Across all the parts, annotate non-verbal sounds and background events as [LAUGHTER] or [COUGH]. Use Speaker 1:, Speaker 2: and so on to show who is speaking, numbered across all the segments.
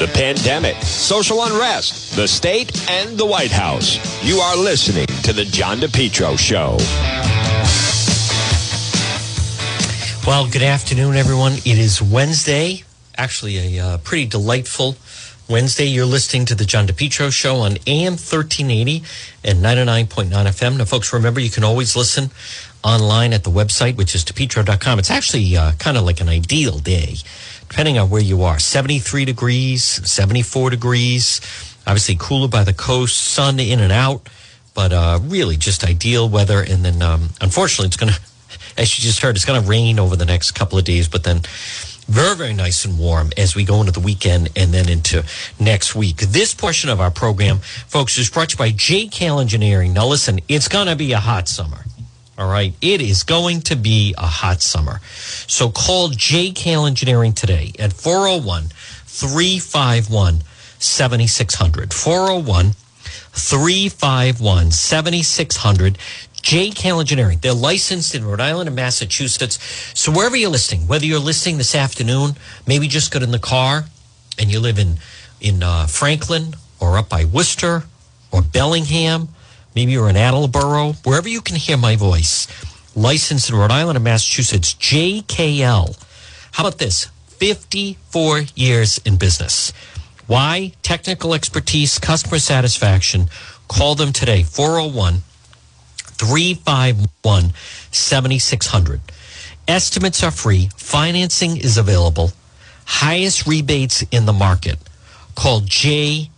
Speaker 1: the pandemic, social unrest, the state, and the White House. You are listening to The John DePetro Show.
Speaker 2: Well, good afternoon, everyone. It is Wednesday, actually, a uh, pretty delightful Wednesday. You're listening to The John DePetro Show on AM 1380 and 99.9 FM. Now, folks, remember you can always listen online at the website, which is depetro.com. It's actually uh, kind of like an ideal day depending on where you are 73 degrees, 74 degrees, obviously cooler by the coast, sun in and out, but uh, really just ideal weather. And then, um, unfortunately, it's going [LAUGHS] to, as you just heard, it's going to rain over the next couple of days, but then very, very nice and warm as we go into the weekend and then into next week. This portion of our program, folks, is brought to you by JKL Engineering. Now, listen, it's going to be a hot summer. All right. It is going to be a hot summer. So call JKL Engineering today at 401 351 7600. 401 351 7600. JKL Engineering. They're licensed in Rhode Island and Massachusetts. So wherever you're listening, whether you're listening this afternoon, maybe just got in the car and you live in, in uh, Franklin or up by Worcester or Bellingham Maybe you're in Attleboro, wherever you can hear my voice. Licensed in Rhode Island and Massachusetts, JKL. How about this? 54 years in business. Why? Technical expertise, customer satisfaction. Call them today, 401 351 7600. Estimates are free. Financing is available. Highest rebates in the market. Call JKL.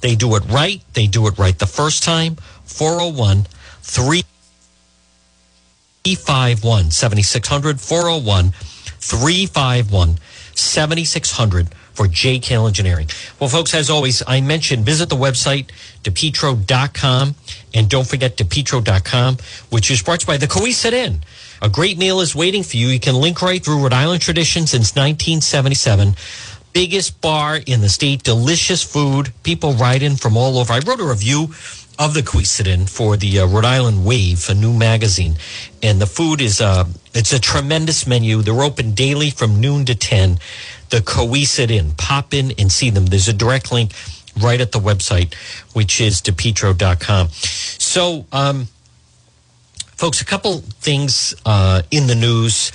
Speaker 2: They do it right. They do it right the first time. 401 351 7600. 401 351 7600 for J. JKL Engineering. Well, folks, as always, I mentioned visit the website, depetro.com, and don't forget depetro.com, which is brought to you by the Cowesett Inn. A great meal is waiting for you. You can link right through Rhode Island tradition since 1977 biggest bar in the state. Delicious food. People write in from all over. I wrote a review of the Inn for the uh, Rhode Island Wave, a new magazine, and the food is uh, it's a tremendous menu. They're open daily from noon to ten. The Inn. Pop in and see them. There's a direct link right at the website, which is depetro.com. So, um, folks, a couple things uh, in the news.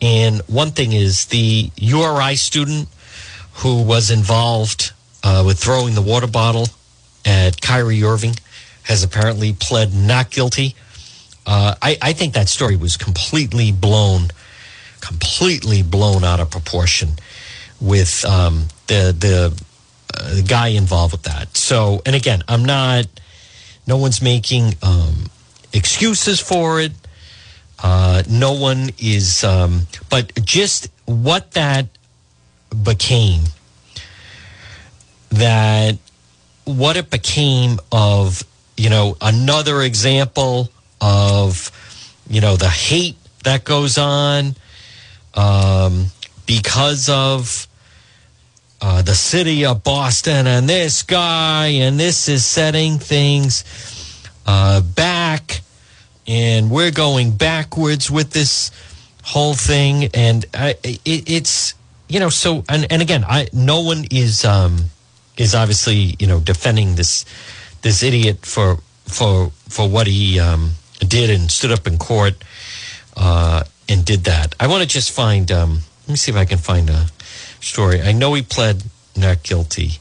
Speaker 2: And one thing is the URI student who was involved uh, with throwing the water bottle at Kyrie Irving has apparently pled not guilty. Uh, I, I, think that story was completely blown, completely blown out of proportion with um, the the, uh, the guy involved with that. So, and again, I'm not. No one's making um, excuses for it. Uh, no one is, um, but just what that became that what it became of you know another example of you know the hate that goes on um, because of uh, the city of Boston and this guy and this is setting things uh, back and we're going backwards with this whole thing and I, it, it's you know, so and and again, I no one is um is obviously you know defending this this idiot for for for what he um did and stood up in court uh and did that. I want to just find um let me see if I can find a story. I know he pled not guilty,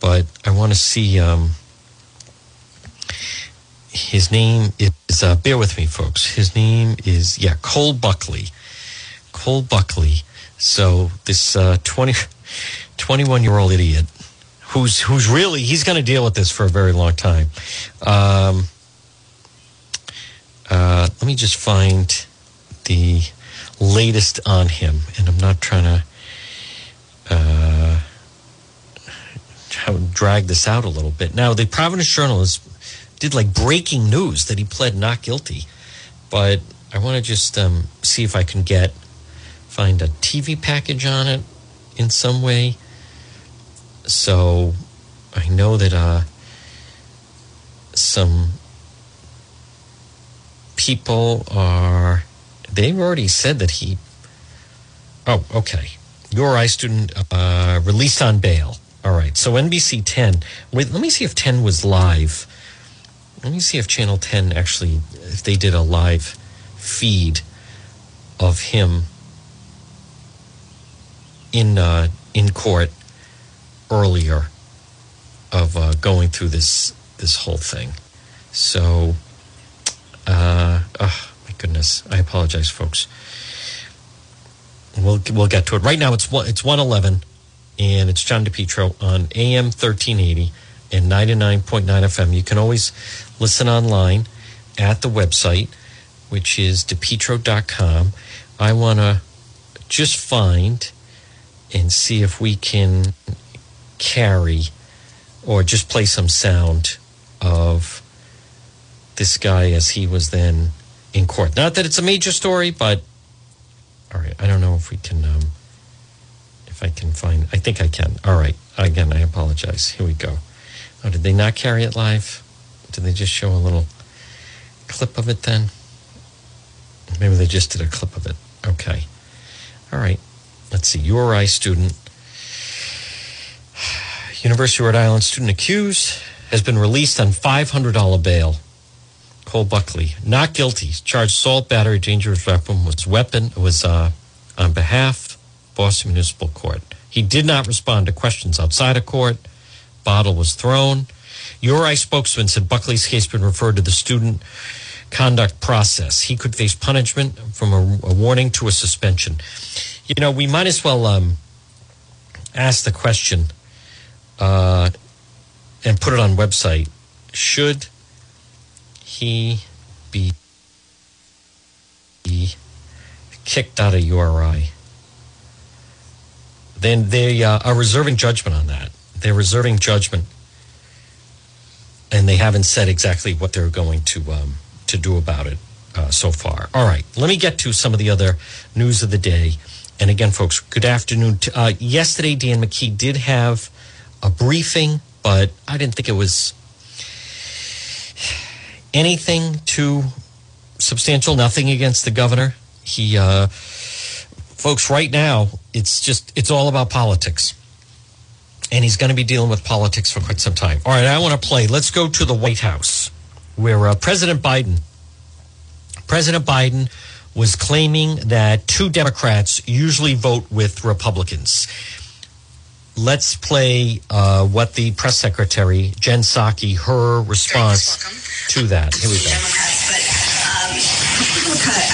Speaker 2: but I want to see um his name is uh, bear with me folks his name is yeah cole buckley cole buckley so this uh, 20, 21 year old idiot who's who's really he's going to deal with this for a very long time. Um, uh, let me just find the latest on him, and I'm not trying to uh, drag this out a little bit. Now, the Providence Journalist did like breaking news that he pled not guilty, but I want to just um, see if I can get find a TV package on it in some way. So I know that uh, some people are, they've already said that he, oh, okay. URI student uh, released on bail. All right. So NBC 10. Wait, let me see if 10 was live. Let me see if Channel 10 actually, if they did a live feed of him in uh, in court earlier of uh, going through this this whole thing. So, uh, oh my goodness, I apologize, folks. We'll we'll get to it. Right now, it's one it's one eleven, and it's John DePetro on AM thirteen eighty and ninety nine point nine FM. You can always listen online at the website, which is depetro.com. I want to just find and see if we can carry or just play some sound of this guy as he was then in court. Not that it's a major story, but all right. I don't know if we can, um, if I can find. I think I can. All right. Again, I apologize. Here we go. Oh, did they not carry it live? Did they just show a little clip of it then? Maybe they just did a clip of it. Okay. All right. Let's see. URI student, University of Rhode Island student accused, has been released on $500 bail. Cole Buckley, not guilty, charged assault, battery, dangerous weapon was weapon was uh, on behalf of Boston Municipal Court. He did not respond to questions outside of court. Bottle was thrown. URI spokesman said Buckley's case been referred to the student conduct process. He could face punishment from a, a warning to a suspension. You know, we might as well um, ask the question uh, and put it on website. Should he be kicked out of URI? Then they uh, are reserving judgment on that. They're reserving judgment, and they haven't said exactly what they're going to um, to do about it uh, so far. All right, let me get to some of the other news of the day. And again, folks, good afternoon. Uh, yesterday, Dan McKee did have a briefing, but I didn't think it was anything too substantial. Nothing against the governor. He, uh, folks, right now, it's just, it's all about politics. And he's going to be dealing with politics for quite some time. All right, I want to play. Let's go to the White House, where uh, President Biden, President Biden was claiming that two Democrats usually vote with Republicans. Let's play uh, what the press secretary, Jen Psaki, her response to that. Here we go.
Speaker 3: Democrats, but um,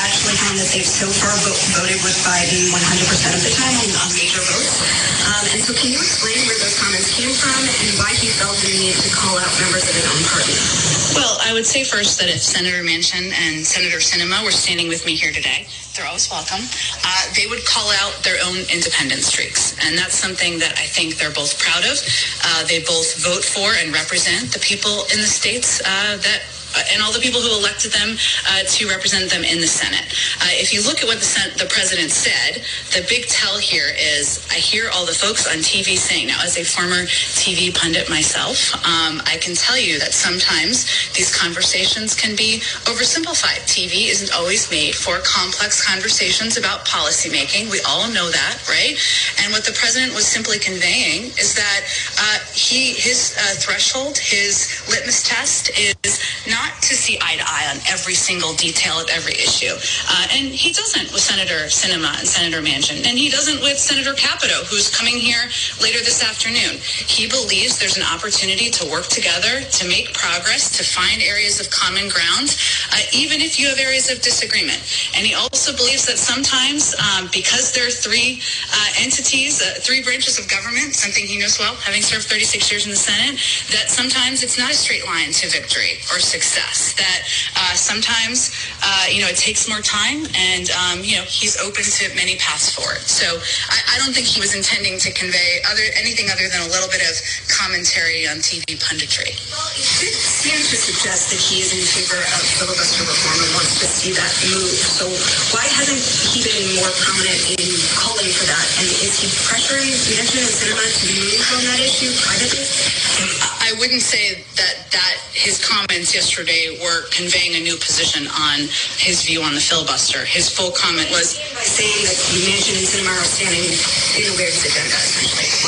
Speaker 3: actually found that they've so far voted with Biden 100% of the time on major votes. Um, and so can you explain where those comments came from and why he felt the need to call out members of his own party?
Speaker 4: Well, I would say first that if Senator Manchin and Senator Sinema were standing with me here today, they're always welcome. Uh, they would call out their own independent streaks, and that's something that I think they're both proud of. Uh, they both vote for and represent the people in the states uh, that and all the people who elected them uh, to represent them in the Senate. Uh, if you look at what the, Sen- the president said, the big tell here is I hear all the folks on TV saying, now as a former TV pundit myself, um, I can tell you that sometimes these conversations can be oversimplified. TV isn't always made for complex conversations about policymaking. We all know that, right? And what the president was simply conveying is that uh, he his uh, threshold, his litmus test is not to see eye to eye on every single detail of every issue. Uh, and he doesn't with Senator Sinema and Senator Manchin. And he doesn't with Senator Capito, who's coming here later this afternoon. He believes there's an opportunity to work together, to make progress, to find areas of common ground, uh, even if you have areas of disagreement. And he also believes that sometimes, um, because there are three uh, entities, uh, three branches of government, something he knows well, having served 36 years in the Senate, that sometimes it's not a straight line to victory or success. That uh, sometimes, uh, you know, it takes more time, and um, you know, he's open to many paths forward. So I, I don't think he was intending to convey other anything other than a little bit of commentary on TV punditry.
Speaker 3: Well, it seems to suggest that he is in favor of filibuster reform and wants to see that move. So why hasn't he been more prominent in calling for that? And is he pressuring Manchin and Sinema to move on that issue privately?
Speaker 4: I I wouldn't say that that his comments yesterday were conveying a new position on his view on the filibuster. His full comment was
Speaker 3: by saying that the Manchin and Sinema are standing in the way of his agenda.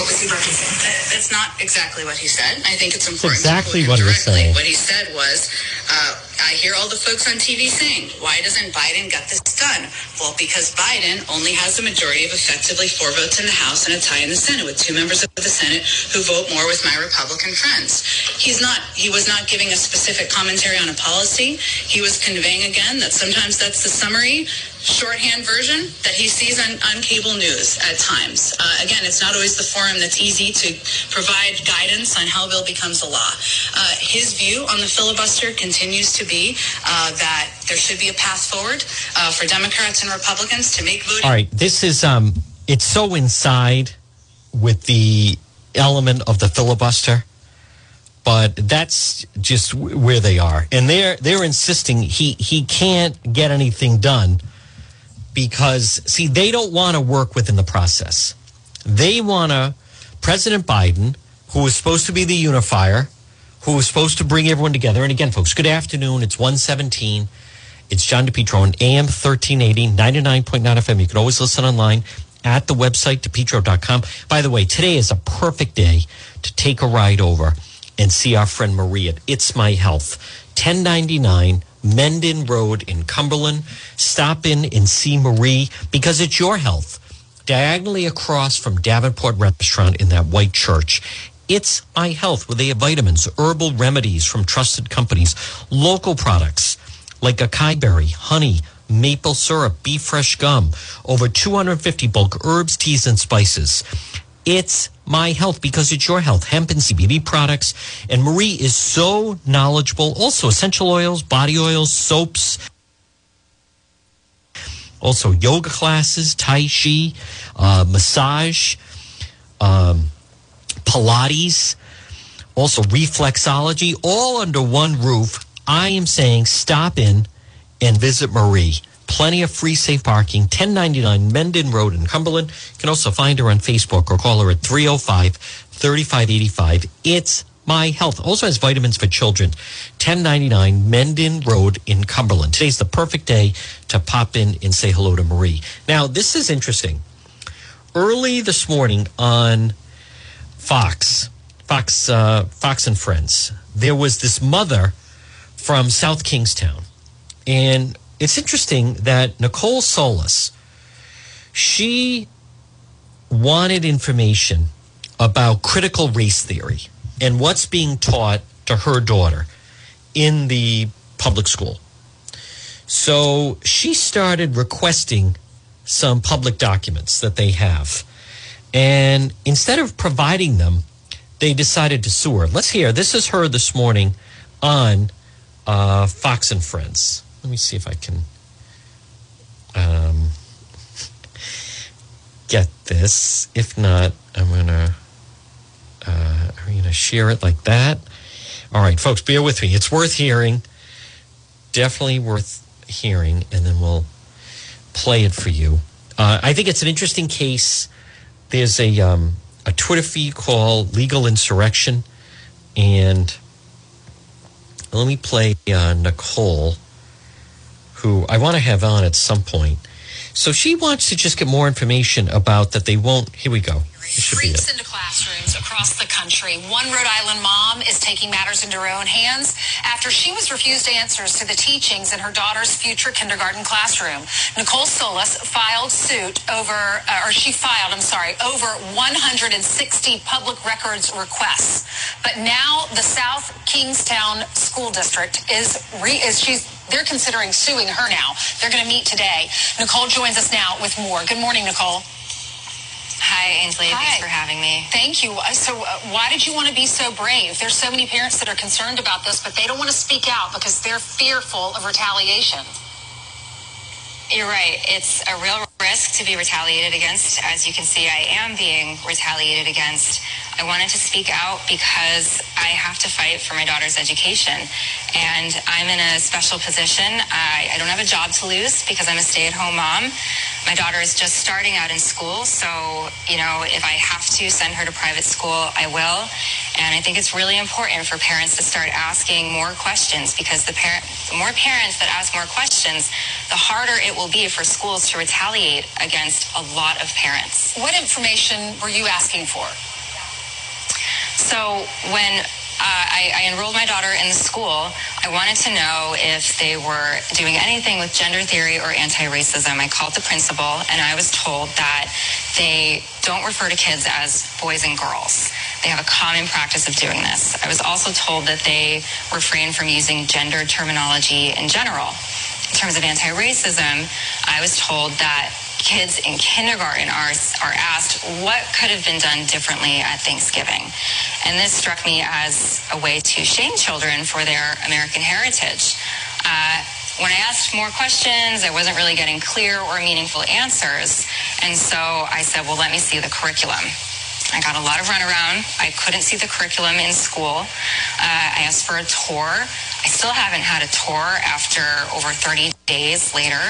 Speaker 3: What was he referencing?
Speaker 4: That's not exactly what he said. I think it's important.
Speaker 2: exactly what he was saying.
Speaker 4: What he said was, uh, "I hear all the folks on TV saying, why doesn't Biden get this done? Well, because Biden only has a majority of effectively four votes in the House and a tie in the Senate, with two members of the Senate who vote more with my Republican friends." He's not. He was not giving a specific commentary on a policy. He was conveying again that sometimes that's the summary shorthand version that he sees on, on cable news at times. Uh, again, it's not always the forum that's easy to provide guidance on how bill becomes a law. Uh, his view on the filibuster continues to be uh, that there should be a path forward uh, for Democrats and Republicans to make voting.
Speaker 2: All right, this is um, it's so inside with the element of the filibuster, but that's just where they are, and they're they're insisting he he can't get anything done because see they don't want to work within the process. They want to President Biden, who is supposed to be the unifier, who is supposed to bring everyone together. And again, folks, good afternoon. It's one seventeen. It's John DePetro on AM 1380, 99.9 FM. You can always listen online at the website, depetro.com. By the way, today is a perfect day to take a ride over and see our friend Marie at It's My Health, 1099 Mendon Road in Cumberland. Stop in and see Marie because it's your health. Diagonally across from Davenport Restaurant in that white church. It's My Health, where they have vitamins, herbal remedies from trusted companies, local products like acai berry, honey, maple syrup, beef fresh gum, over 250 bulk herbs, teas, and spices. It's my health because it's your health. Hemp and CBD products. And Marie is so knowledgeable. Also, essential oils, body oils, soaps. Also, yoga classes, Tai Chi, uh, massage, um, Pilates, also reflexology, all under one roof. I am saying stop in and visit Marie. Plenty of free safe parking, 1099 Mendon Road in Cumberland. You can also find her on Facebook or call her at 305 3585. It's my health. Also has vitamins for children. 1099 Mendon Road in Cumberland. Today's the perfect day to pop in and say hello to Marie. Now, this is interesting. Early this morning on Fox, Fox, uh, Fox and Friends, there was this mother from South Kingstown. And it's interesting that Nicole Solas, she wanted information about critical race theory and what's being taught to her daughter in the public school. So she started requesting some public documents that they have. And instead of providing them, they decided to sue her. Let's hear. This is her this morning on uh, Fox and Friends. Let me see if I can um, get this. If not, I'm gonna uh, I'm gonna share it like that. All right, folks, bear with me. It's worth hearing. Definitely worth hearing, and then we'll play it for you. Uh, I think it's an interesting case. There's a um, a Twitter feed called Legal Insurrection, and let me play uh, Nicole, who I want to have on at some point. So she wants to just get more information about that they won't. Here we go.
Speaker 5: Freaks into classrooms across the country. One Rhode Island mom is taking matters into her own hands after she was refused answers to the teachings in her daughter's future kindergarten classroom. Nicole Solas filed suit over, uh, or she filed, I'm sorry, over 160 public records requests. But now the South Kingstown School District is re, is she's they're considering suing her now. They're going to meet today. Nicole joins us now with more. Good morning, Nicole.
Speaker 6: Hi, Ainsley.
Speaker 5: Hi.
Speaker 6: Thanks for having me.
Speaker 5: Thank you. Uh, So, uh, why did you want to be so brave? There's so many parents that are concerned about this, but they don't want to speak out because they're fearful of retaliation.
Speaker 6: You're right. It's a real risk to be retaliated against. As you can see, I am being retaliated against. I wanted to speak out because I have to fight for my daughter's education. And I'm in a special position. I, I don't have a job to lose because I'm a stay at home mom. My daughter is just starting out in school. So, you know, if I have to send her to private school, I will. And I think it's really important for parents to start asking more questions because the, the more parents that ask more questions, the harder it will be for schools to retaliate against a lot of parents.
Speaker 5: What information were you asking for?
Speaker 6: So when uh, I, I, enrolled my daughter in the school. I wanted to know if they were doing anything with gender theory or anti-racism. I called the principal and I was told that they don't refer to kids as boys and girls. They have a common practice of doing this. I was also told that they refrain from using gender terminology in general. In terms of anti-racism, I was told that kids in kindergarten are, are asked what could have been done differently at Thanksgiving. And this struck me as a way to shame children for their American heritage. Uh, when I asked more questions, I wasn't really getting clear or meaningful answers. And so I said, well, let me see the curriculum. I got a lot of runaround. I couldn't see the curriculum in school. Uh, I asked for a tour. I still haven't had a tour after over 30 days later.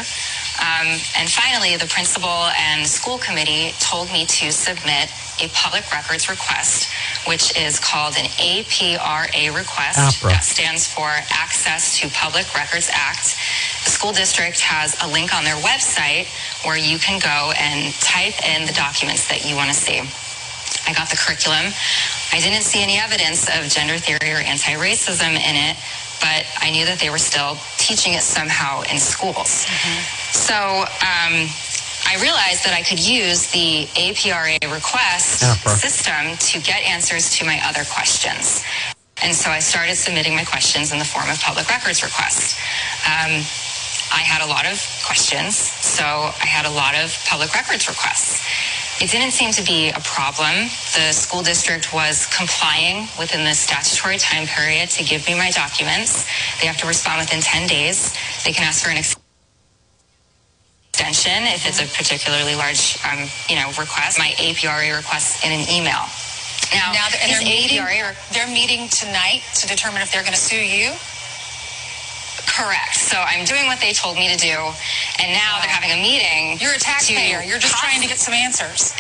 Speaker 6: Um, and finally, the principal and school committee told me to submit a public records request, which is called an APRA request.
Speaker 2: APRA.
Speaker 6: That stands for Access to Public Records Act. The school district has a link on their website where you can go and type in the documents that you want to see. I got the curriculum. I didn't see any evidence of gender theory or anti-racism in it, but I knew that they were still teaching it somehow in schools. Mm-hmm. So um, I realized that I could use the APRA request
Speaker 2: APRA.
Speaker 6: system to get answers to my other questions. And so I started submitting my questions in the form of public records requests. Um, I had a lot of questions, so I had a lot of public records requests. It didn't seem to be a problem. The school district was complying within the statutory time period to give me my documents. They have to respond within 10 days. They can ask for an extension if it's a particularly large, um, you know, request. My APRA request in an email. Now,
Speaker 5: now and they're meeting,
Speaker 6: APRA,
Speaker 5: they're meeting tonight to determine if they're going to sue you.
Speaker 6: Correct. So I'm doing what they told me to do, and now wow. they're having a meeting.
Speaker 5: You're a taxpayer. You're just trying to get some answers.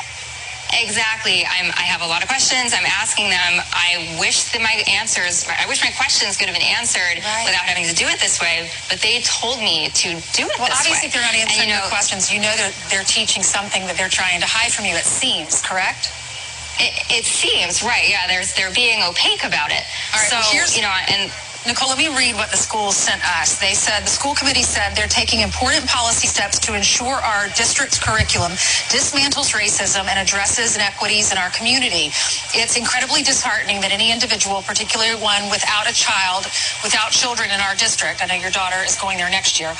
Speaker 6: Exactly. I'm, I have a lot of questions. I'm asking them. I wish that my answers, I wish my questions could have been answered right. without having to do it this way, but they told me to do it
Speaker 5: well,
Speaker 6: this
Speaker 5: obviously,
Speaker 6: way.
Speaker 5: if they're not answering and, you know, your questions, you know they're, they're teaching something that they're trying to hide from you, it seems, correct?
Speaker 6: It, it seems, right. Yeah, there's, they're being opaque about it.
Speaker 5: All right,
Speaker 6: so, you know, and
Speaker 5: Nicole, let me read what the school sent us. They said the school committee said they're taking important policy steps to ensure our district's curriculum dismantles racism and addresses inequities in our community. It's incredibly disheartening that any individual, particularly one without a child, without children in our district, I know your daughter is going there next year,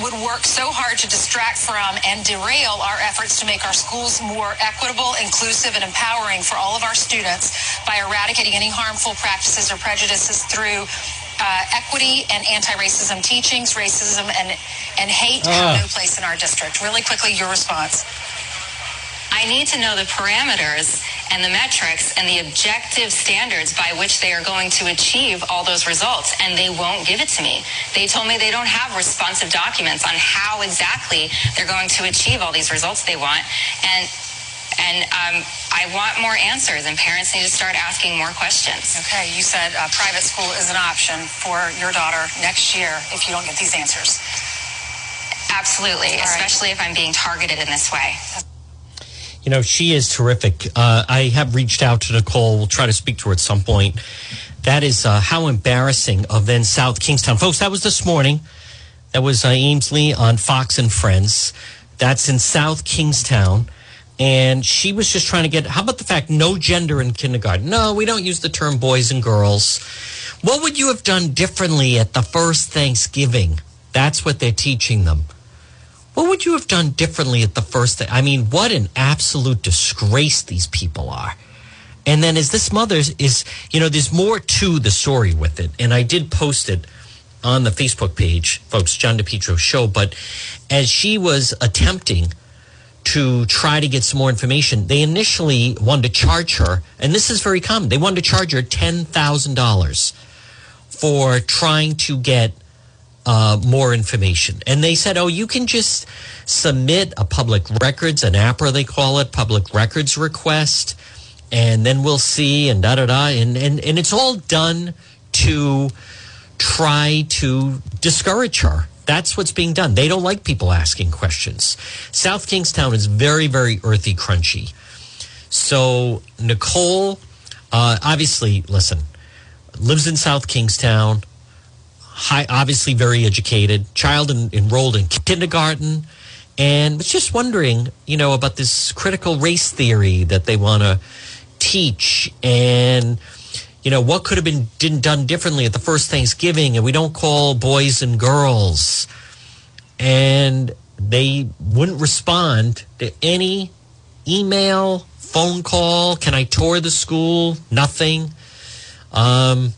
Speaker 5: would work so hard to distract from and derail our efforts to make our schools more equitable, inclusive, and empowering for all of our students by eradicating any harmful practices or prejudices through uh, equity and anti-racism teachings, racism and and hate uh. have ah. no place in our district. Really quickly, your response.
Speaker 6: I need to know the parameters and the metrics and the objective standards by which they are going to achieve all those results, and they won't give it to me. They told me they don't have responsive documents on how exactly they're going to achieve all these results they want, and and um, I want more answers, and parents need to start asking more questions.
Speaker 5: Okay, you said uh, private school is an option for your daughter next year if you don't get these answers.
Speaker 6: Absolutely, All especially right. if I'm being targeted in this way.
Speaker 2: You know, she is terrific. Uh, I have reached out to Nicole. We'll try to speak to her at some point. That is uh, how embarrassing of then South Kingstown. Folks, that was this morning. That was uh, Ainsley on Fox and Friends. That's in South Kingstown and she was just trying to get how about the fact no gender in kindergarten? No we don't use the term boys and girls. What would you have done differently at the first thanksgiving? That's what they're teaching them. What would you have done differently at the first i mean what an absolute disgrace these people are. And then as this mother is you know there's more to the story with it. And i did post it on the facebook page folks john depetro show. But as she was attempting to try to get some more information. They initially wanted to charge her, and this is very common. They wanted to charge her $10,000 for trying to get uh, more information. And they said, oh, you can just submit a public records, an APRA, they call it, public records request. and then we'll see, and da da da. And, and, and it's all done to try to discourage her. That's what's being done. They don't like people asking questions. South Kingstown is very, very earthy, crunchy. So, Nicole, uh, obviously, listen, lives in South Kingstown, high, obviously very educated, child in, enrolled in kindergarten, and was just wondering, you know, about this critical race theory that they want to teach and you know what could have been didn't done differently at the first Thanksgiving, and we don't call boys and girls, and they wouldn't respond to any email, phone call. Can I tour the school? Nothing. Um,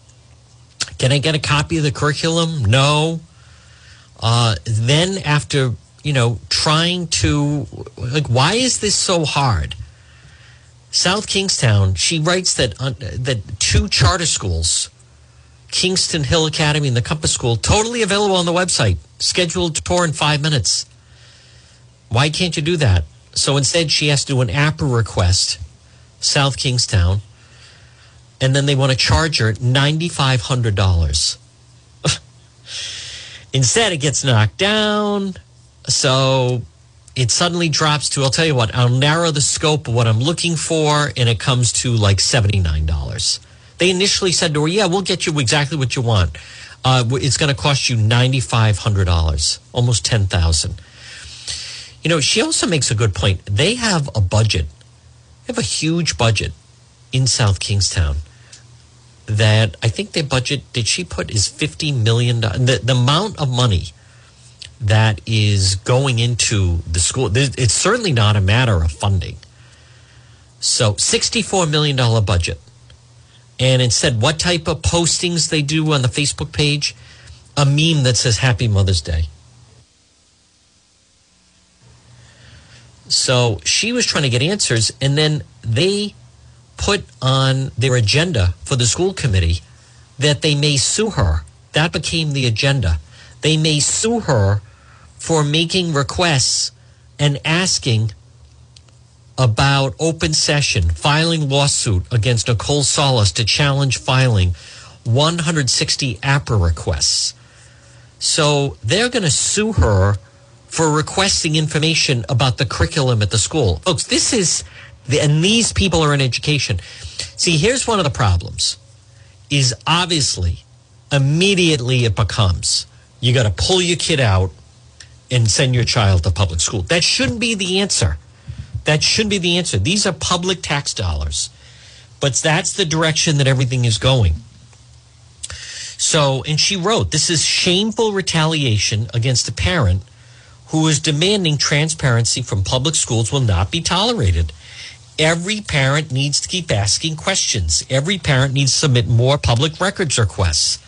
Speaker 2: can I get a copy of the curriculum? No. Uh, then after you know trying to like, why is this so hard? South Kingstown, she writes that uh, that two charter schools, Kingston Hill Academy and the Compass School, totally available on the website, scheduled tour in five minutes. Why can't you do that? So instead, she has to do an APRA request, South Kingstown, and then they want to charge her ninety five hundred dollars. [LAUGHS] instead, it gets knocked down. So it suddenly drops to I'll tell you what I'll narrow the scope of what I'm looking for and it comes to like $79. They initially said to her, "Yeah, we'll get you exactly what you want. Uh, it's going to cost you $9500, almost 10,000." You know, she also makes a good point. They have a budget. They have a huge budget in South Kingstown that I think their budget did she put is 50 million the, the amount of money that is going into the school. It's certainly not a matter of funding. So, $64 million budget. And instead, what type of postings they do on the Facebook page? A meme that says Happy Mother's Day. So she was trying to get answers, and then they put on their agenda for the school committee that they may sue her. That became the agenda. They may sue her for making requests and asking about open session, filing lawsuit against Nicole Solas to challenge filing 160 APRA requests. So they're going to sue her for requesting information about the curriculum at the school. Folks, this is, and these people are in education. See, here's one of the problems is obviously immediately it becomes you got to pull your kid out and send your child to public school. That shouldn't be the answer. That shouldn't be the answer. These are public tax dollars. But that's the direction that everything is going. So, and she wrote, this is shameful retaliation against a parent who is demanding transparency from public schools will not be tolerated. Every parent needs to keep asking questions. Every parent needs to submit more public records requests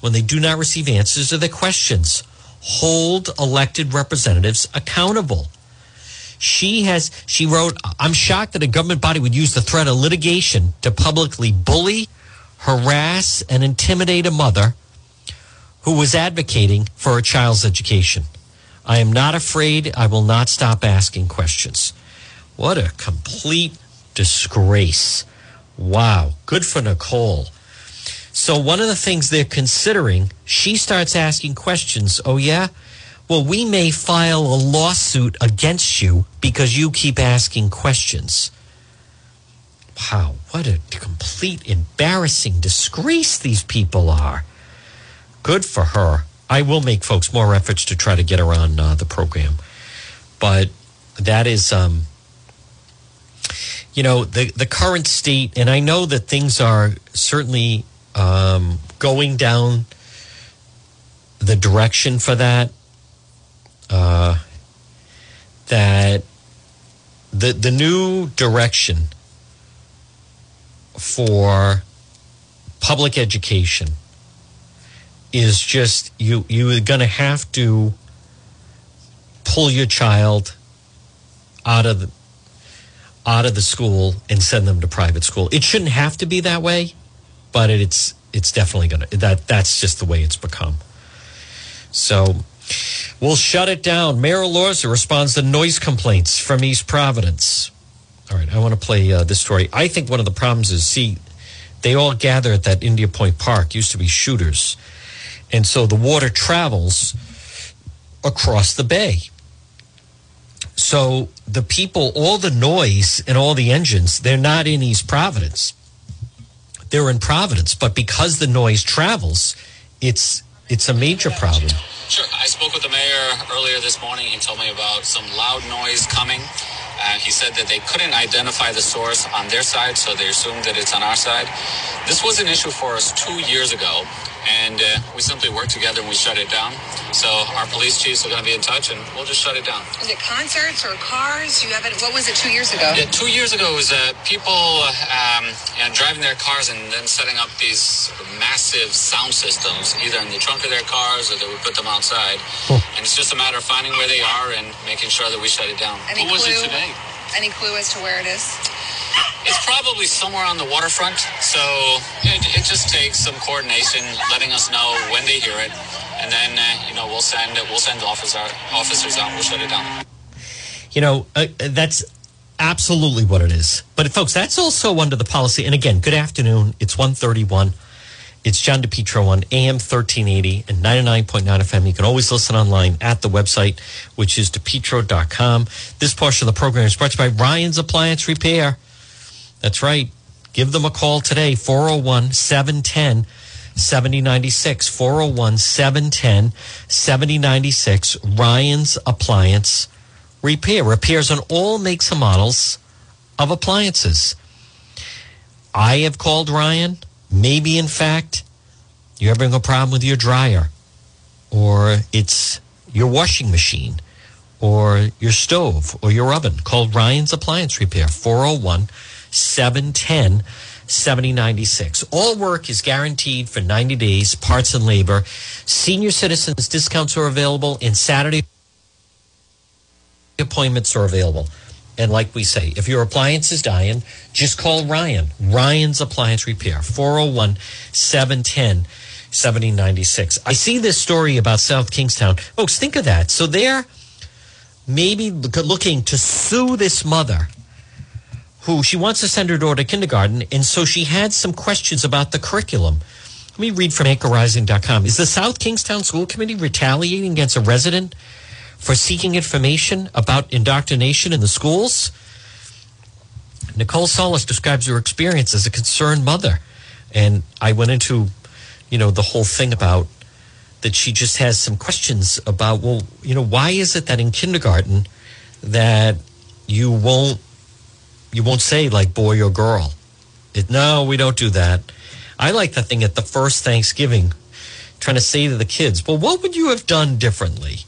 Speaker 2: when they do not receive answers to their questions hold elected representatives accountable. She has, she wrote, I'm shocked that a government body would use the threat of litigation to publicly bully, harass, and intimidate a mother who was advocating for her child's education. I am not afraid. I will not stop asking questions. What a complete disgrace. Wow. Good for Nicole. So one of the things they're considering, she starts asking questions. Oh yeah, well we may file a lawsuit against you because you keep asking questions. Wow, what a complete embarrassing disgrace these people are. Good for her. I will make folks more efforts to try to get her on uh, the program, but that is um, you know the the current state and i know that things are certainly um, going down the direction for that. Uh, that the the new direction for public education is just you you're going to have to pull your child out of the out of the school and send them to private school. It shouldn't have to be that way but it's it's definitely gonna that that's just the way it's become. So we'll shut it down. Mayor Elorza responds to noise complaints from East Providence. All right, I want to play uh, this story. I think one of the problems is see, they all gather at that India Point Park, used to be shooters. And so the water travels across the bay. So the people, all the noise and all the engines, they're not in East Providence. They're in Providence, but because the noise travels, it's it's a major problem.
Speaker 7: Sure. I spoke with the mayor earlier this morning. He told me about some loud noise coming. Uh, he said that they couldn't identify the source on their side, so they assumed that it's on our side. This was an issue for us two years ago and uh, we simply worked together and we shut it down. So our police chiefs are going to be in touch, and we'll just shut it down.
Speaker 8: Is it concerts or cars? You haven't. What was it two years ago?
Speaker 7: Yeah, two years ago was uh, people um, you know, driving their cars and then setting up these massive sound systems, either in the trunk of their cars or they would put them outside. And it's just a matter of finding where they are and making sure that we shut it down.
Speaker 8: Any
Speaker 7: what
Speaker 8: clue?
Speaker 7: was it today?
Speaker 8: Any clue as to where it is?
Speaker 7: It's probably somewhere on the waterfront, so it, it just takes some coordination, letting us know when they hear it, and then uh, you know we'll send we'll send officer, officers out. We'll shut it down.
Speaker 2: You know, uh, that's absolutely what it is. But folks, that's also under the policy. And again, good afternoon. It's 131. It's John DePetro on AM 1380 and 99.9 FM. You can always listen online at the website, which is depetro.com. This portion of the program is brought to you by Ryan's Appliance Repair. That's right. Give them a call today, 401 710 7096. 401 710 7096. Ryan's Appliance Repair. Repairs on all makes and models of appliances. I have called Ryan. Maybe, in fact, you're having a problem with your dryer, or it's your washing machine, or your stove, or your oven. Call Ryan's Appliance Repair, 401 710 7096. All work is guaranteed for 90 days, parts and labor. Senior citizens discounts are available, and Saturday appointments are available. And like we say, if your appliance is dying, just call Ryan. Ryan's Appliance Repair, 401 710 7096. I see this story about South Kingstown. Folks, think of that. So they're maybe looking to sue this mother who she wants to send her daughter to kindergarten. And so she had some questions about the curriculum. Let me read from anchorrising.com. Is the South Kingstown School Committee retaliating against a resident for seeking information about indoctrination in the schools? Nicole Solas describes her experience as a concerned mother. And I went into, you know, the whole thing about that she just has some questions about, well, you know, why is it that in kindergarten that you won't you won't say like boy or girl. It, no, we don't do that. I like the thing at the first Thanksgiving, trying to say to the kids, well, what would you have done differently?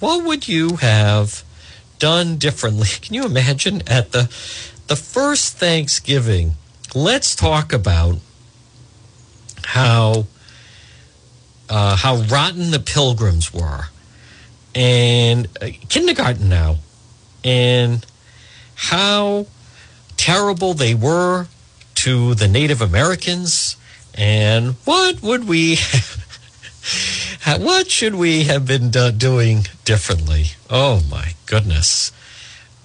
Speaker 2: What would you have done differently? [LAUGHS] Can you imagine at the the first Thanksgiving? Let's talk about how uh, how rotten the pilgrims were, and uh, kindergarten now, and how terrible they were to the Native Americans, and what would we, [LAUGHS] what should we have been do- doing differently? Oh my goodness!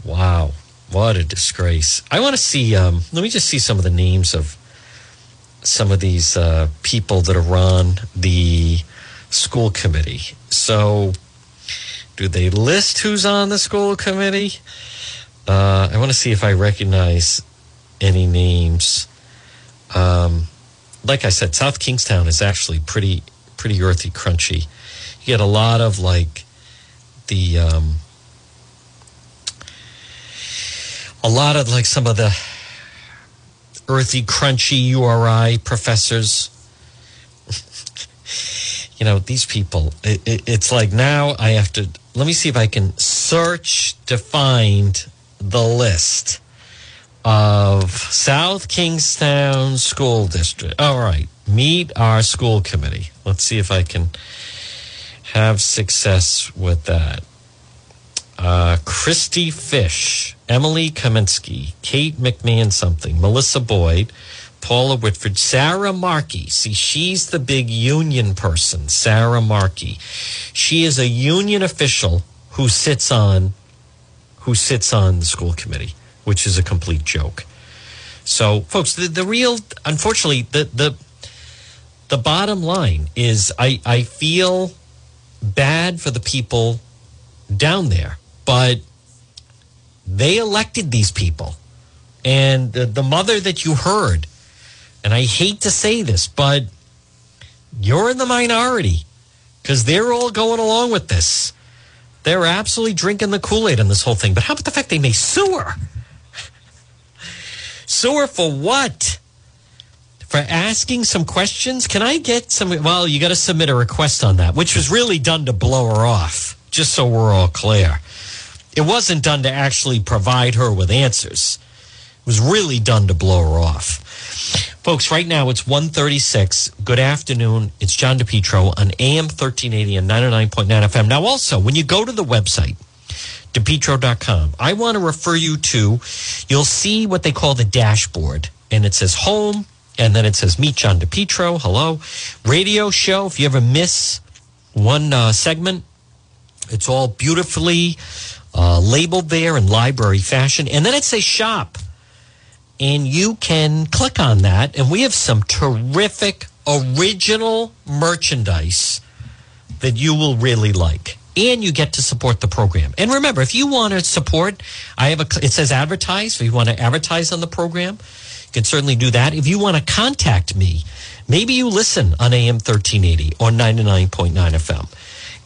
Speaker 2: Wow, what a disgrace! I want to see. Um, let me just see some of the names of some of these uh, people that are on the school committee. So, do they list who's on the school committee? Uh, I want to see if I recognize any names. Um, like I said, South Kingstown is actually pretty pretty earthy, crunchy. You get a lot of like the um, a lot of like some of the earthy, crunchy URI professors. [LAUGHS] you know, these people. It, it, it's like now I have to. Let me see if I can search to find the list of South Kingstown School District. All right, meet our school committee. Let's see if I can have success with that. Uh, Christy Fish, Emily Kaminsky, Kate McMahon something, Melissa Boyd, Paula Whitford, Sarah Markey. See, she's the big union person, Sarah Markey. She is a union official who sits on who sits on the school committee. which is a complete joke. So, folks, the, the real, unfortunately, the, the, the bottom line is I, I feel bad for the people down there, but they elected these people. And the, the mother that you heard, and I hate to say this, but you're in the minority because they're all going along with this. They're absolutely drinking the Kool Aid on this whole thing. But how about the fact they may sue her? sue her for what? For asking some questions? Can I get some? Well, you got to submit a request on that, which was really done to blow her off, just so we're all clear. It wasn't done to actually provide her with answers. It was really done to blow her off. Folks, right now it's 136. Good afternoon. It's John DePetro on AM 1380 and 99.9 FM. Now, also, when you go to the website, depetro.com, I want to refer you to, you'll see what they call the dashboard. And it says home, and then it says meet John DePetro. Hello. Radio show. If you ever miss one uh, segment, it's all beautifully uh, labeled there in library fashion. And then it says shop and you can click on that. And we have some terrific original merchandise that you will really like. And you get to support the program. And remember, if you want to support, I have a, it says advertise. If you want to advertise on the program, you can certainly do that. If you want to contact me, maybe you listen on AM 1380 or 99.9 FM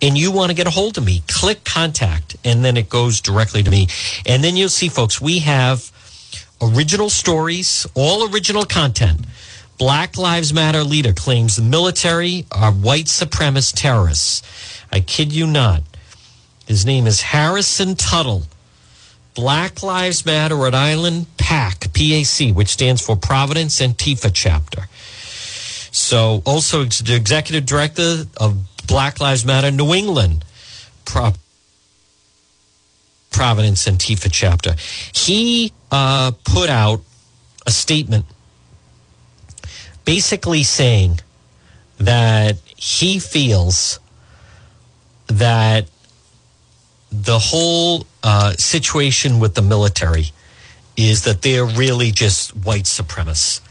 Speaker 2: and you want to get a hold of me, click contact and then it goes directly to me. And then you'll see, folks, we have original stories, all original content. Black Lives Matter leader claims the military are white supremacist terrorists. I kid you not. His name is Harrison Tuttle. Black Lives Matter Rhode Island PAC, PAC, which stands for Providence Antifa Chapter. So, also the executive director of Black Lives Matter New England, Providence Antifa Chapter. He uh, put out a statement basically saying that he feels that the whole uh, situation with the military is that they're really just white supremacists,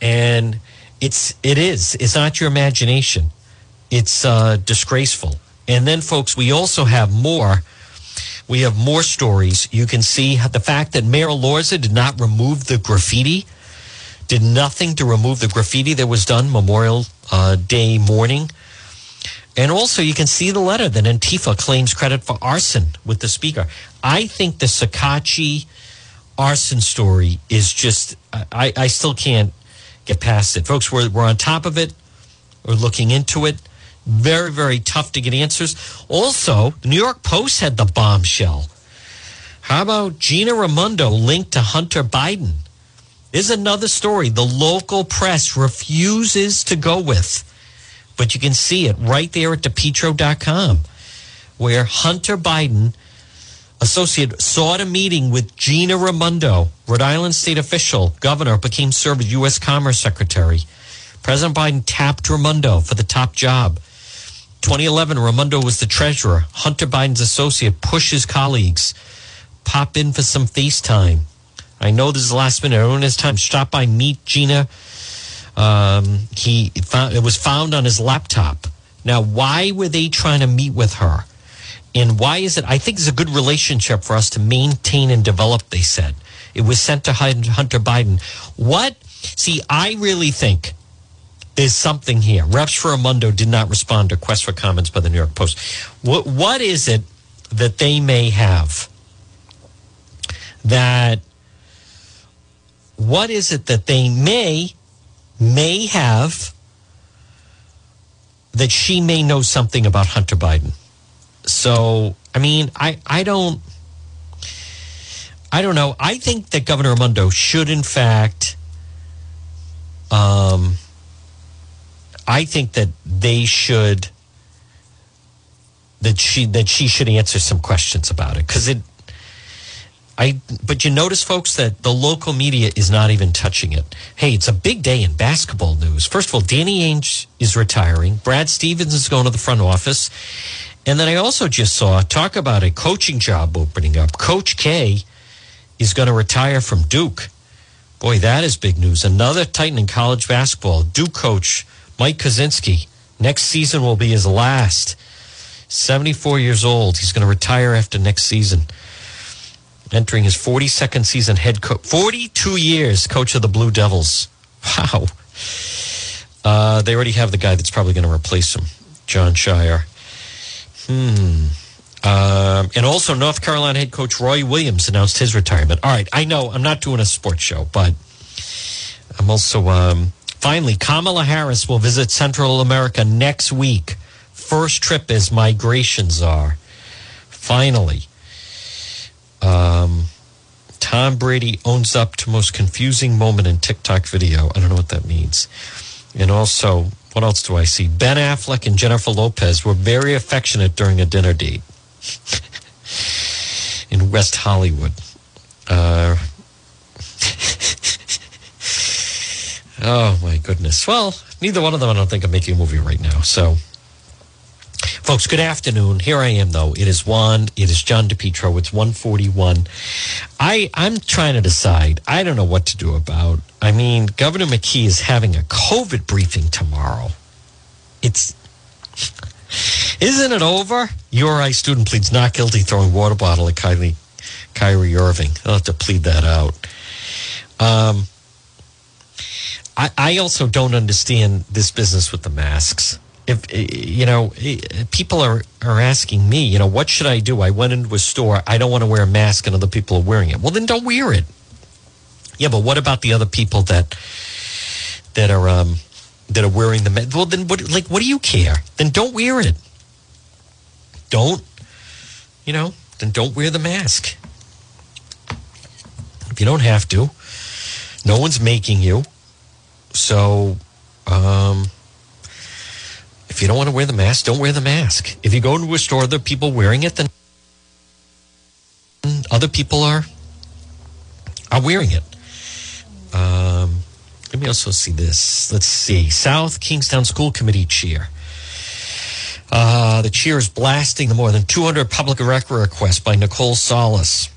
Speaker 2: and it's it is it's not your imagination. It's uh, disgraceful. And then, folks, we also have more. We have more stories. You can see the fact that Mayor Elorza did not remove the graffiti, did nothing to remove the graffiti that was done Memorial uh, Day morning. And also, you can see the letter that Antifa claims credit for arson with the speaker. I think the Sakachi arson story is just, I, I still can't get past it. Folks, we're, we're on top of it, we're looking into it. Very, very tough to get answers. Also, the New York Post had the bombshell. How about Gina Raimondo linked to Hunter Biden? There's another story the local press refuses to go with, but you can see it right there at depetro.com, where Hunter Biden, associate, sought a meeting with Gina Raimondo, Rhode Island state official, governor, became served U.S. Commerce Secretary. President Biden tapped Raimondo for the top job. 2011, Raimondo was the treasurer. Hunter Biden's associate pushed his colleagues. Pop in for some FaceTime. I know this is the last minute. Everyone has time. Stop by, meet Gina. Um, he found, it was found on his laptop. Now, why were they trying to meet with her? And why is it? I think it's a good relationship for us to maintain and develop, they said. It was sent to Hunter Biden. What? See, I really think there's something here. Reps Raimondo did not respond to requests for comments by the New York Post. What, what is it that they may have that what is it that they may may have that she may know something about Hunter Biden? So, I mean, I I don't I don't know. I think that Governor Raimondo should in fact um I think that they should that she that she should answer some questions about it because it I but you notice folks that the local media is not even touching it. Hey, it's a big day in basketball news. First of all, Danny Ainge is retiring. Brad Stevens is going to the front office. And then I also just saw talk about a coaching job opening up. Coach K is going to retire from Duke. Boy, that is big news. Another Titan in college basketball. Duke coach Mike Krzyzewski. Next season will be his last. 74 years old. He's going to retire after next season. Entering his 42nd season head coach. 42 years coach of the Blue Devils. Wow. Uh, they already have the guy that's probably going to replace him, Jon Scheyer. Hmm. Um, and also, North Carolina head coach Roy Williams announced his retirement. All right, I know I'm not doing a sports show, but I'm also um, finally Kamala Harris will visit Central America next week. First trip as migration czar. Finally, um, Tom Brady owns up to most confusing moment in TikTok video. I don't know what that means. And also, what else do I see? Ben Affleck and Jennifer Lopez were very affectionate during a dinner date [LAUGHS] in West Hollywood. Uh, [LAUGHS] oh my goodness. Well, neither one of them I don't think are making a movie right now. So, folks, good afternoon. Here I am though. It is Juan. It is John DePetro. It's 141. I I'm trying to decide. I don't know what to do about. I mean, Governor McKee is having a COVID briefing tomorrow. It's isn't it over? URI student pleads not guilty throwing water bottle at Kylie, Kyrie Irving. I'll have to plead that out. Um, I, I also don't understand this business with the masks. If you know, people are are asking me, you know, what should I do? I went into a store. I don't want to wear a mask, and other people are wearing it. Well, then don't wear it. Yeah, but what about the other people that that are um, that are wearing the mask? Well, then what? Like, what do you care? Then don't wear it. Don't, you know, then don't wear the mask. If you don't have to, no one's making you. So, um, if you don't want to wear the mask, don't wear the mask. If you go into a store, are people wearing it, then other people are are wearing it. Um, let me also see this. Let's see. South Kingstown School Committee cheer. Uh, the cheer is blasting the more than 200 public record requests by Nicole Solas.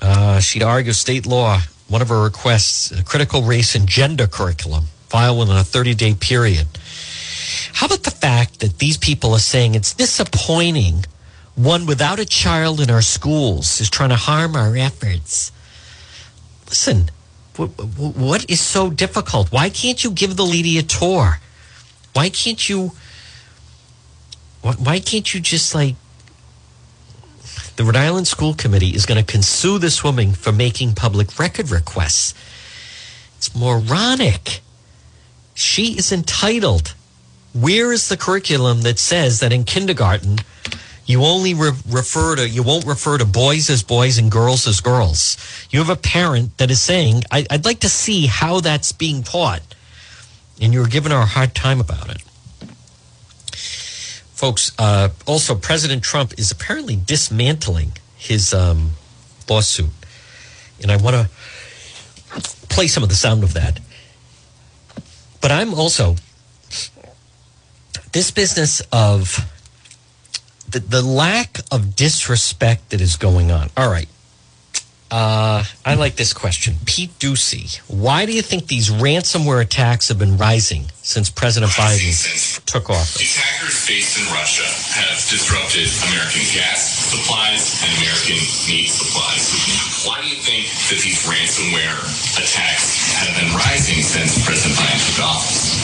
Speaker 2: Uh, she'd argue state law, one of her requests, a critical race and gender curriculum, filed within a 30 day period. How about the fact that these people are saying it's disappointing one without a child in our schools is trying to harm our efforts? Listen, what is so difficult? Why can't you give the lady a tour? Why can't you? Why can't you just like the Rhode Island School Committee is going to sue this woman for making public record requests? It's moronic. She is entitled. Where is the curriculum that says that in kindergarten you only re- refer to you won't refer to boys as boys and girls as girls? You have a parent that is saying, I, "I'd like to see how that's being taught," and you're giving her a hard time about it folks, uh, also President Trump is apparently dismantling his um, lawsuit, and I want to play some of the sound of that. But I'm also this business of the, the lack of disrespect that is going on. All right. Uh, I like this question. Pete Doocy, why do you think these ransomware attacks have been rising since President Biden took office?
Speaker 9: Attackers based in Russia have disrupted American gas supplies and American meat supplies. Why do you think that these ransomware attacks have been rising since President Biden took office?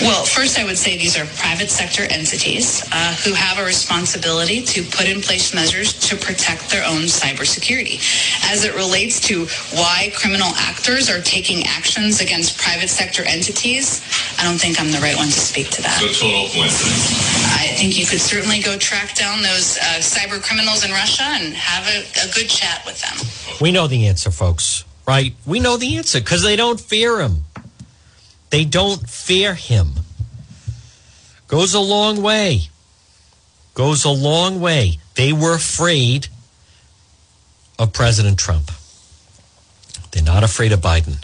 Speaker 4: Well, first, I would say these are private sector entities uh, who have a responsibility to put in place measures to protect their own cybersecurity. As it relates to why criminal actors are taking actions against private sector entities, I don't think I'm the right one to speak to that.
Speaker 9: So total coincidence.
Speaker 4: I think you could certainly go track down those uh, cyber criminals in Russia and have a, a good chat with them.
Speaker 2: We know the answer, folks, right? We know the answer because they don't fear him. They don't fear him. Goes a long way. Goes a long way. They were afraid of President Trump. They're not afraid of Biden.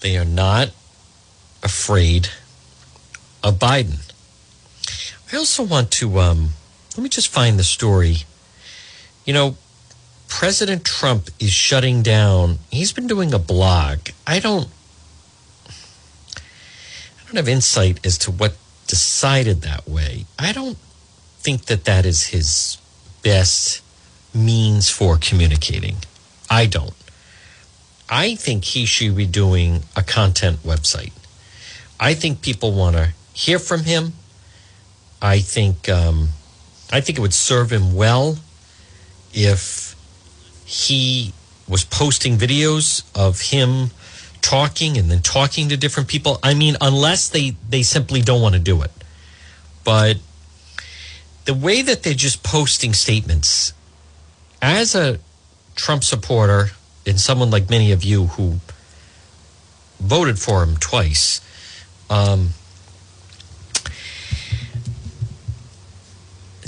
Speaker 2: They are not afraid of Biden. I also want to um, let me just find the story. You know, President Trump is shutting down, he's been doing a blog. I don't I don't insight as to what decided that way. I don't think that that is his best means for communicating. I don't. I think he should be doing a content website. I think people want to hear from him. I think um, I think it would serve him well if he was posting videos of him talking and then talking to different people. I mean, unless they they simply don't want to do it. But the way that they're just posting statements as a Trump supporter and someone like many of you who voted for him twice, um,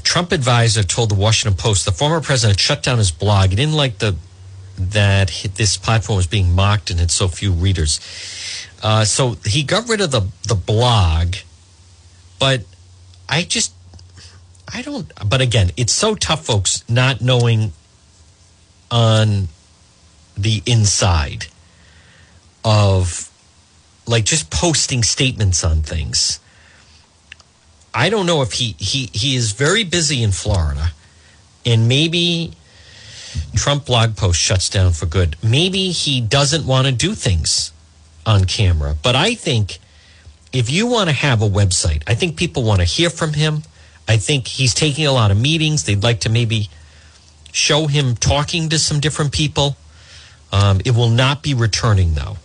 Speaker 2: Trump advisor told the Washington Post the former president shut down his blog. He didn't like the that this platform was being mocked and had so few readers. Uh, so he got rid of the the blog, but I just I don't. But again, it's so tough, folks, not knowing on the inside of like just posting statements on things. I don't know if he he he is very busy in Florida, and maybe Trump blog post shuts down for good. Maybe he doesn't want to do things on camera. But I think if you want to have a website, I think people want to hear from him. I think he's taking a lot of meetings. They'd like to maybe show him talking to some different people. Um, it will not be returning though.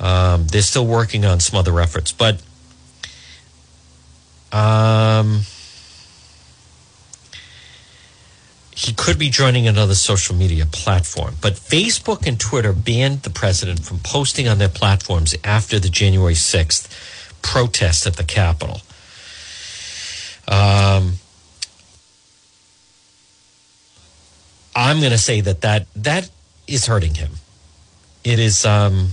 Speaker 2: Um, they're still working on some other efforts, but um, he could be joining another social media platform. But Facebook and Twitter banned the president from posting on their platforms after the January 6th protest at the Capitol. Um, I'm going to say that, that that is hurting him. It is um,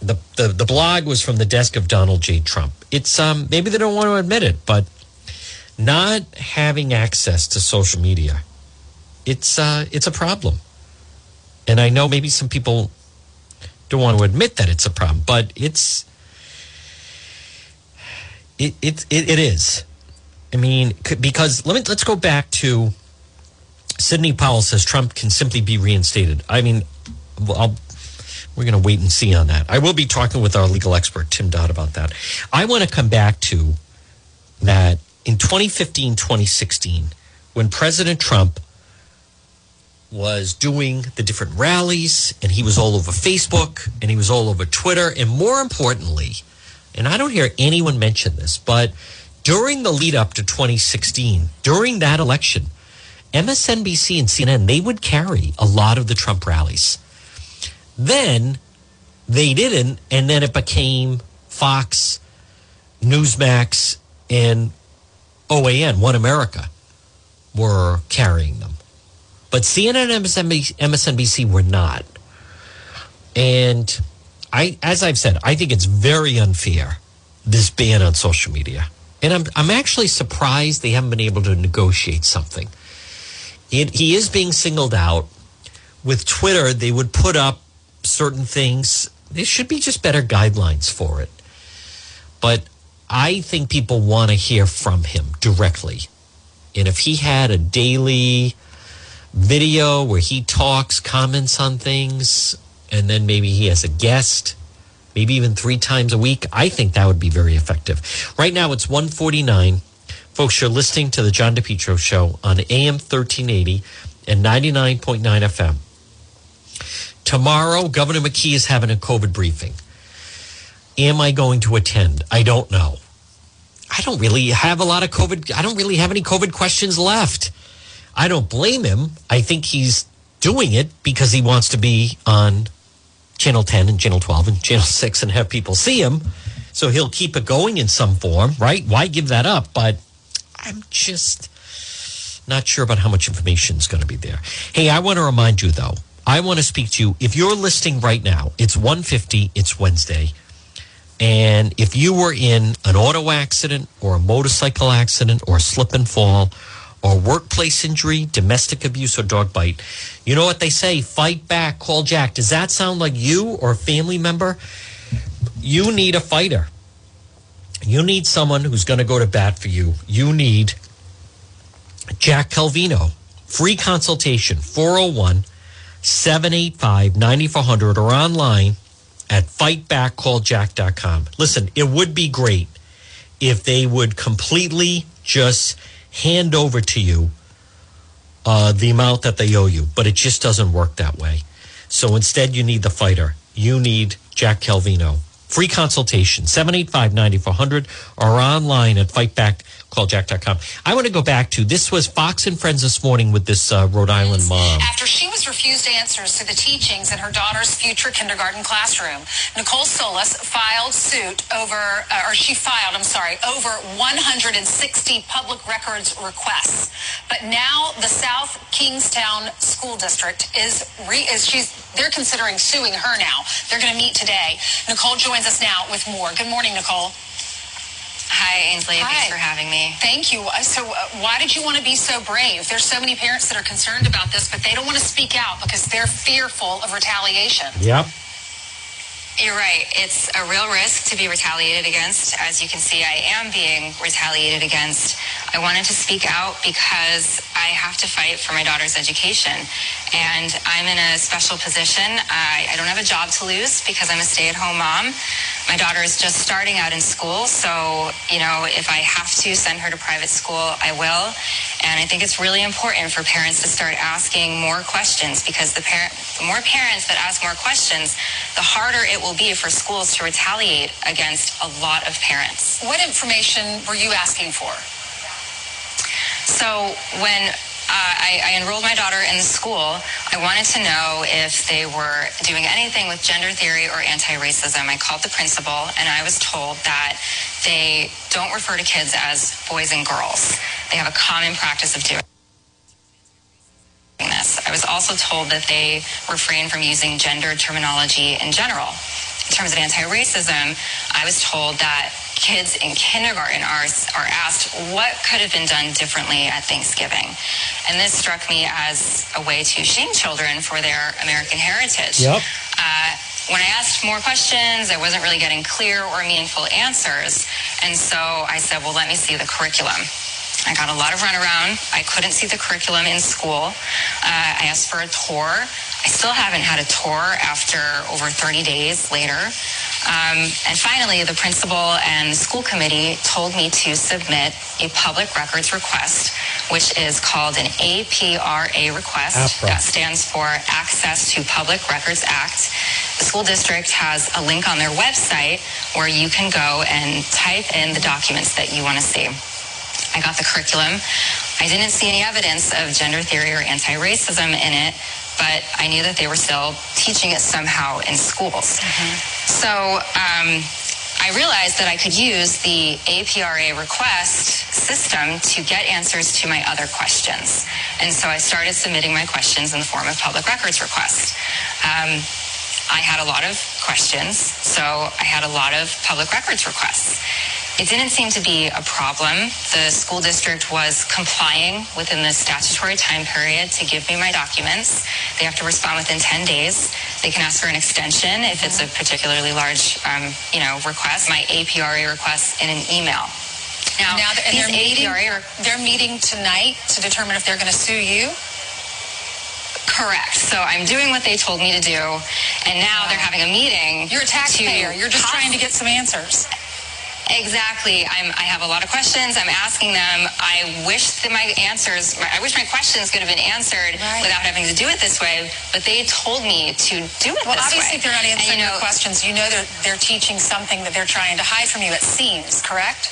Speaker 2: the, the the blog was from the desk of Donald J. Trump. It's um, maybe they don't want to admit it, but not having access to social media, it's uh, it's a problem. And I know maybe some people don't want to admit that it's a problem, but it's it it it, it is. I mean, because let me let's go back to Sidney Powell says Trump can simply be reinstated. I mean, I'll, we're going to wait and see on that. I will be talking with our legal expert, Tim Dodd, about that. I want to come back to that in 2015, 2016, when President Trump was doing the different rallies and he was all over Facebook and he was all over Twitter. And more importantly, and I don't hear anyone mention this, but during the lead up to 2016, during that election, MSNBC and CNN, they would carry a lot of the Trump rallies. Then they didn't, and then it became Fox, Newsmax, and OAN, One America, were carrying them. But CNN and MSNBC were not. And I, as I've said, I think it's very unfair, this ban on social media. And I'm, I'm actually surprised they haven't been able to negotiate something. It, he is being singled out. With Twitter, they would put up certain things. There should be just better guidelines for it. But I think people want to hear from him directly. And if he had a daily video where he talks, comments on things, and then maybe he has a guest, maybe even three times a week, I think that would be very effective. Right now it's 149. Folks, you're listening to the John DePetro show on AM 1380 and 99.9 FM. Tomorrow, Governor McKee is having a COVID briefing. Am I going to attend? I don't know. I don't really have a lot of COVID. I don't really have any COVID questions left. I don't blame him. I think he's doing it because he wants to be on Channel 10 and Channel 12 and Channel 6 and have people see him. So he'll keep it going in some form, right? Why give that up? But I'm just not sure about how much information is going to be there. Hey, I want to remind you though, I want to speak to you. If you're listening right now, it's 150, it's Wednesday. And if you were in an auto accident or a motorcycle accident or a slip and fall or workplace injury, domestic abuse, or dog bite. You know what they say? Fight back, call Jack. Does that sound like you or a family member? You need a fighter. You need someone who's going to go to bat for you. You need Jack Calvino. Free consultation, 401 785 9400 or online at fightbackcalljack.com. Listen, it would be great if they would completely just hand over to you uh, the amount that they owe you, but it just doesn't work that way. So instead, you need the fighter. You need Jack Calvino. Free consultation, 785 9400 or online at fightbackcalljack.com. I want to go back to this was Fox and Friends this morning with this uh, Rhode Island mom.
Speaker 5: After she was refused answers to the teachings in her daughter's future kindergarten classroom, Nicole Solas filed suit over, uh, or she filed, I'm sorry, over 160 public records requests. But now the South Kingstown School District is, re, is she's, they're considering suing her now. They're going to meet today. Nicole joins us now with more. Good morning, Nicole.
Speaker 6: Hi, Ainsley.
Speaker 5: Hi.
Speaker 6: Thanks for having me.
Speaker 5: Thank you. Uh, So, uh, why did you want to be so brave? There's so many parents that are concerned about this, but they don't want to speak out because they're fearful of retaliation.
Speaker 2: Yep.
Speaker 6: You're right. It's a real risk to be retaliated against. As you can see, I am being retaliated against. I wanted to speak out because I have to fight for my daughter's education. And I'm in a special position. I, I don't have a job to lose because I'm a stay at home mom. My daughter is just starting out in school. So, you know, if I have to send her to private school, I will. And I think it's really important for parents to start asking more questions because the, parent, the more parents that ask more questions, the harder it will be for schools to retaliate against a lot of parents.
Speaker 5: What information were you asking for?
Speaker 6: So when uh, I, I enrolled my daughter in the school, I wanted to know if they were doing anything with gender theory or anti-racism. I called the principal and I was told that they don't refer to kids as boys and girls. They have a common practice of doing this. I was also told that they refrain from using gender terminology in general. In terms of anti-racism, I was told that kids in kindergarten are, are asked what could have been done differently at Thanksgiving. And this struck me as a way to shame children for their American heritage.
Speaker 2: Yep.
Speaker 6: Uh, when I asked more questions, I wasn't really getting clear or meaningful answers. And so I said, well, let me see the curriculum. I got a lot of runaround. I couldn't see the curriculum in school. Uh, I asked for a tour. I still haven't had a tour after over 30 days later. Um, and finally, the principal and the school committee told me to submit a public records request, which is called an APRA request.
Speaker 2: APRA.
Speaker 6: That stands for Access to Public Records Act. The school district has a link on their website where you can go and type in the documents that you want to see. I got the curriculum. I didn't see any evidence of gender theory or anti-racism in it, but I knew that they were still teaching it somehow in schools. So um, I realized that I could use the APRA request system to get answers to my other questions. And so I started submitting my questions in the form of public records requests. Um, I had a lot of questions, so I had a lot of public records requests. It didn't seem to be a problem. The school district was complying within the statutory time period to give me my documents. They have to respond within 10 days. They can ask for an extension if it's a particularly large, um, you know, request. My APRA request in an email. Now,
Speaker 5: Now,
Speaker 6: these
Speaker 5: they're meeting,
Speaker 6: APRA
Speaker 5: they're meeting tonight to determine if they're going to sue you.
Speaker 6: Correct. So I'm doing what they told me to do, and now they're having a meeting.
Speaker 5: You're a taxpayer. You're just trying to get some answers.
Speaker 6: Exactly. I'm, I have a lot of questions. I'm asking them. I wish that my answers, I wish my questions could have been answered
Speaker 5: Right.
Speaker 6: without having to do it this way, but they told me to do it
Speaker 5: Well,
Speaker 6: this
Speaker 5: obviously,
Speaker 6: way.
Speaker 5: if they're not
Speaker 6: And,
Speaker 5: answering
Speaker 6: you
Speaker 5: your questions, you know they're, they're teaching something that they're trying to hide from you, it seems, correct?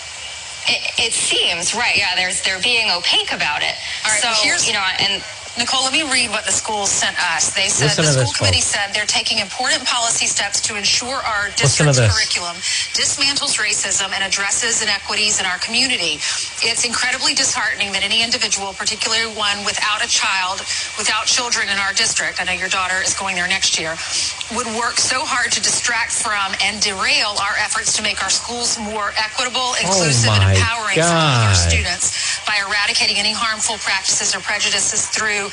Speaker 6: It, it seems, right, yeah, there's, they're being opaque about it.
Speaker 5: All right,
Speaker 6: so,
Speaker 5: here's-
Speaker 6: you know, and
Speaker 5: Nicole, let me read what the schools sent us. They said
Speaker 2: Listen
Speaker 5: the school
Speaker 2: this,
Speaker 5: committee
Speaker 2: folks.
Speaker 5: said they're taking important policy steps to ensure our district's curriculum dismantles racism and addresses inequities in our community. It's incredibly disheartening that any individual, particularly one without a child, without children in our district, I know your daughter is going there next year, would work so hard to distract from and derail our efforts to make our schools more equitable, oh inclusive, and
Speaker 2: Oh my
Speaker 5: empowering for all our students by by eradicating any harmful practices or prejudices through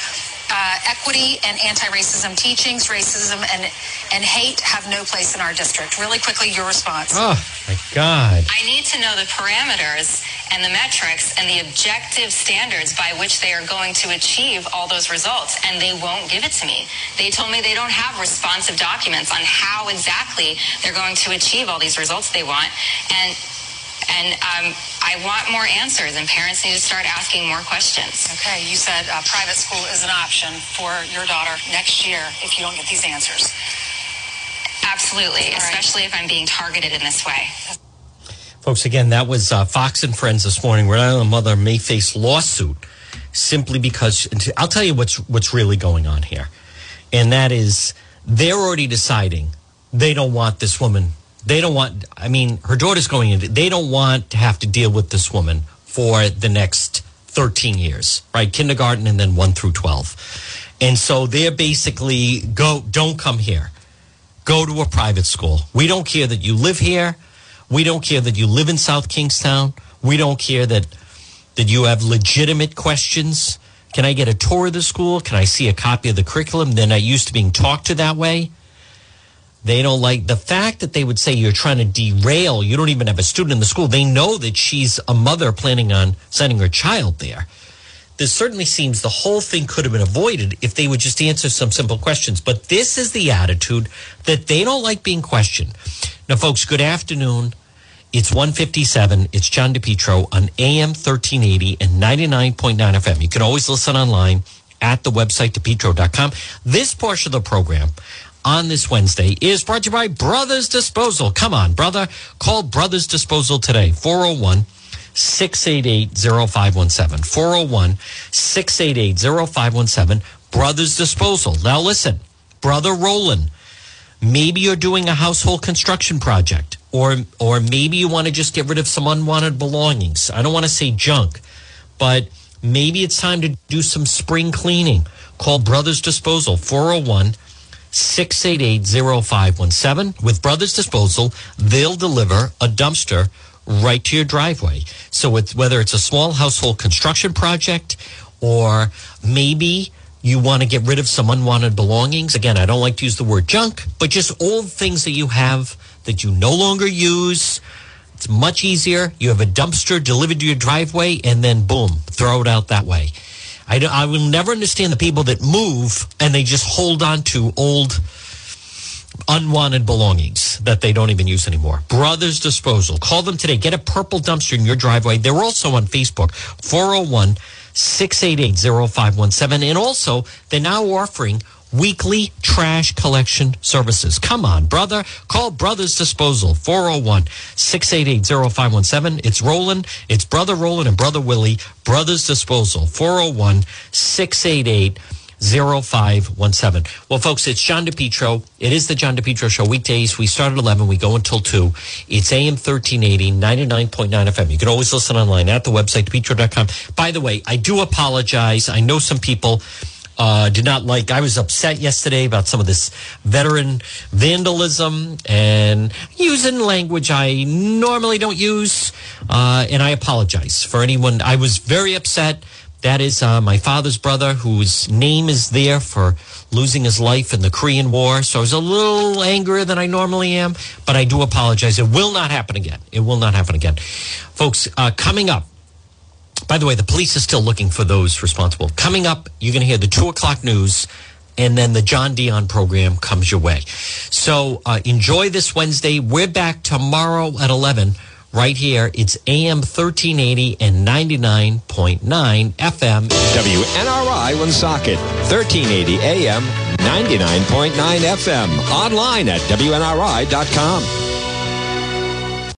Speaker 5: uh, equity and anti-racism teachings. Racism and and hate have no place in our district. Really quickly, your response.
Speaker 2: Oh my God!
Speaker 6: I need to know the parameters and the metrics and the objective standards by which they are going to achieve all those results, and they won't give it to me. They told me they don't have responsive documents on how exactly they're going to achieve all these results they want, and and um, I want more answers, and parents need to start asking more questions.
Speaker 5: Okay, you said uh, private school is an option for your daughter next year if you don't get these answers.
Speaker 6: Absolutely, right. especially if I'm being targeted in this way.
Speaker 2: Folks, again, that was uh, Fox and Friends this morning. Rhode Island mother may face lawsuit simply because I'll tell you what's what's really going on here, and that is they're already deciding they don't want this woman. They don't want. I mean, her daughter's going into. They don't want to have to deal with this woman for the next thirteen years, right? Kindergarten and then one through twelve, and so they're basically go. Don't come here. Go to a private school. We don't care that you live here we don't care that you live in South Kingstown. We don't care that that you have legitimate questions. Can I get a tour of the school? Can I see a copy of the curriculum? Then I used to being talked to that way. They don't like the fact that they would say you're trying to derail. You don't even have a student in the school. They know that she's a mother planning on sending her child there. This certainly seems the whole thing could have been avoided if they would just answer some simple questions. But this is the attitude that they don't like being questioned. Now, folks, good afternoon. It's 157. It's John DePetro on AM 1380 and 99.9 FM. You can always listen online at the website, depetro.com. This portion of the program on this Wednesday is brought to you by Brothers Disposal. Come on, brother. Call Brothers Disposal today, 401 688 0517. 401 688 0517. Brothers Disposal. Now, listen, Brother Roland, maybe you're doing a household construction project or or maybe you want to just get rid of some unwanted belongings. I don't want to say junk, but maybe it's time to do some spring cleaning. Call Brothers Disposal 401 688 0517. With Brothers Disposal, they'll deliver a dumpster right to your driveway. So it's, whether it's a small household construction project or maybe you want to get rid of some unwanted belongings. Again, I don't like to use the word junk, but just old things that you have that you no longer use. It's much easier. You have a dumpster delivered to your driveway and then boom, throw it out that way. I, I will never understand the people that move and they just hold on to old unwanted belongings that they don't even use anymore. Brothers Disposal. Call them today. Get a purple dumpster in your driveway. They're also on Facebook. 401 688 0517. And also, they're now offering weekly trash collection services. Come on, brother. Call Brothers Disposal, 401 688 0517. It's Roland. It's Brother Roland and Brother Willie. Brothers Disposal, 401 688 0517. Well, folks, it's John DePetro. It is the John DePetro Show. Weekdays, we start at 11. We go until 2. It's AM 1380, 99.9 FM. You can always listen online at the website, depetro.com. By the way, I do apologize. I know some people uh, did not like. I was upset yesterday about some of this veteran vandalism and using language I normally don't use. Uh, and I apologize for anyone. I was very upset. That is uh, my father's brother, whose name is there for losing his life in the Korean War. So I was a little angrier than I normally am, but I do apologize. It will not happen again. It will not happen again. Folks, uh, coming up, by the way, the police are still looking for those responsible. Coming up, you're going to hear the two o'clock news, and then the John Dion program comes your way. So uh, enjoy this Wednesday. We're back tomorrow at 11 right here. It's AM 1380 and 99.9 FM.
Speaker 1: WNRI Woonsocket, 1380 AM, 99.9 FM. Online at WNRI.com.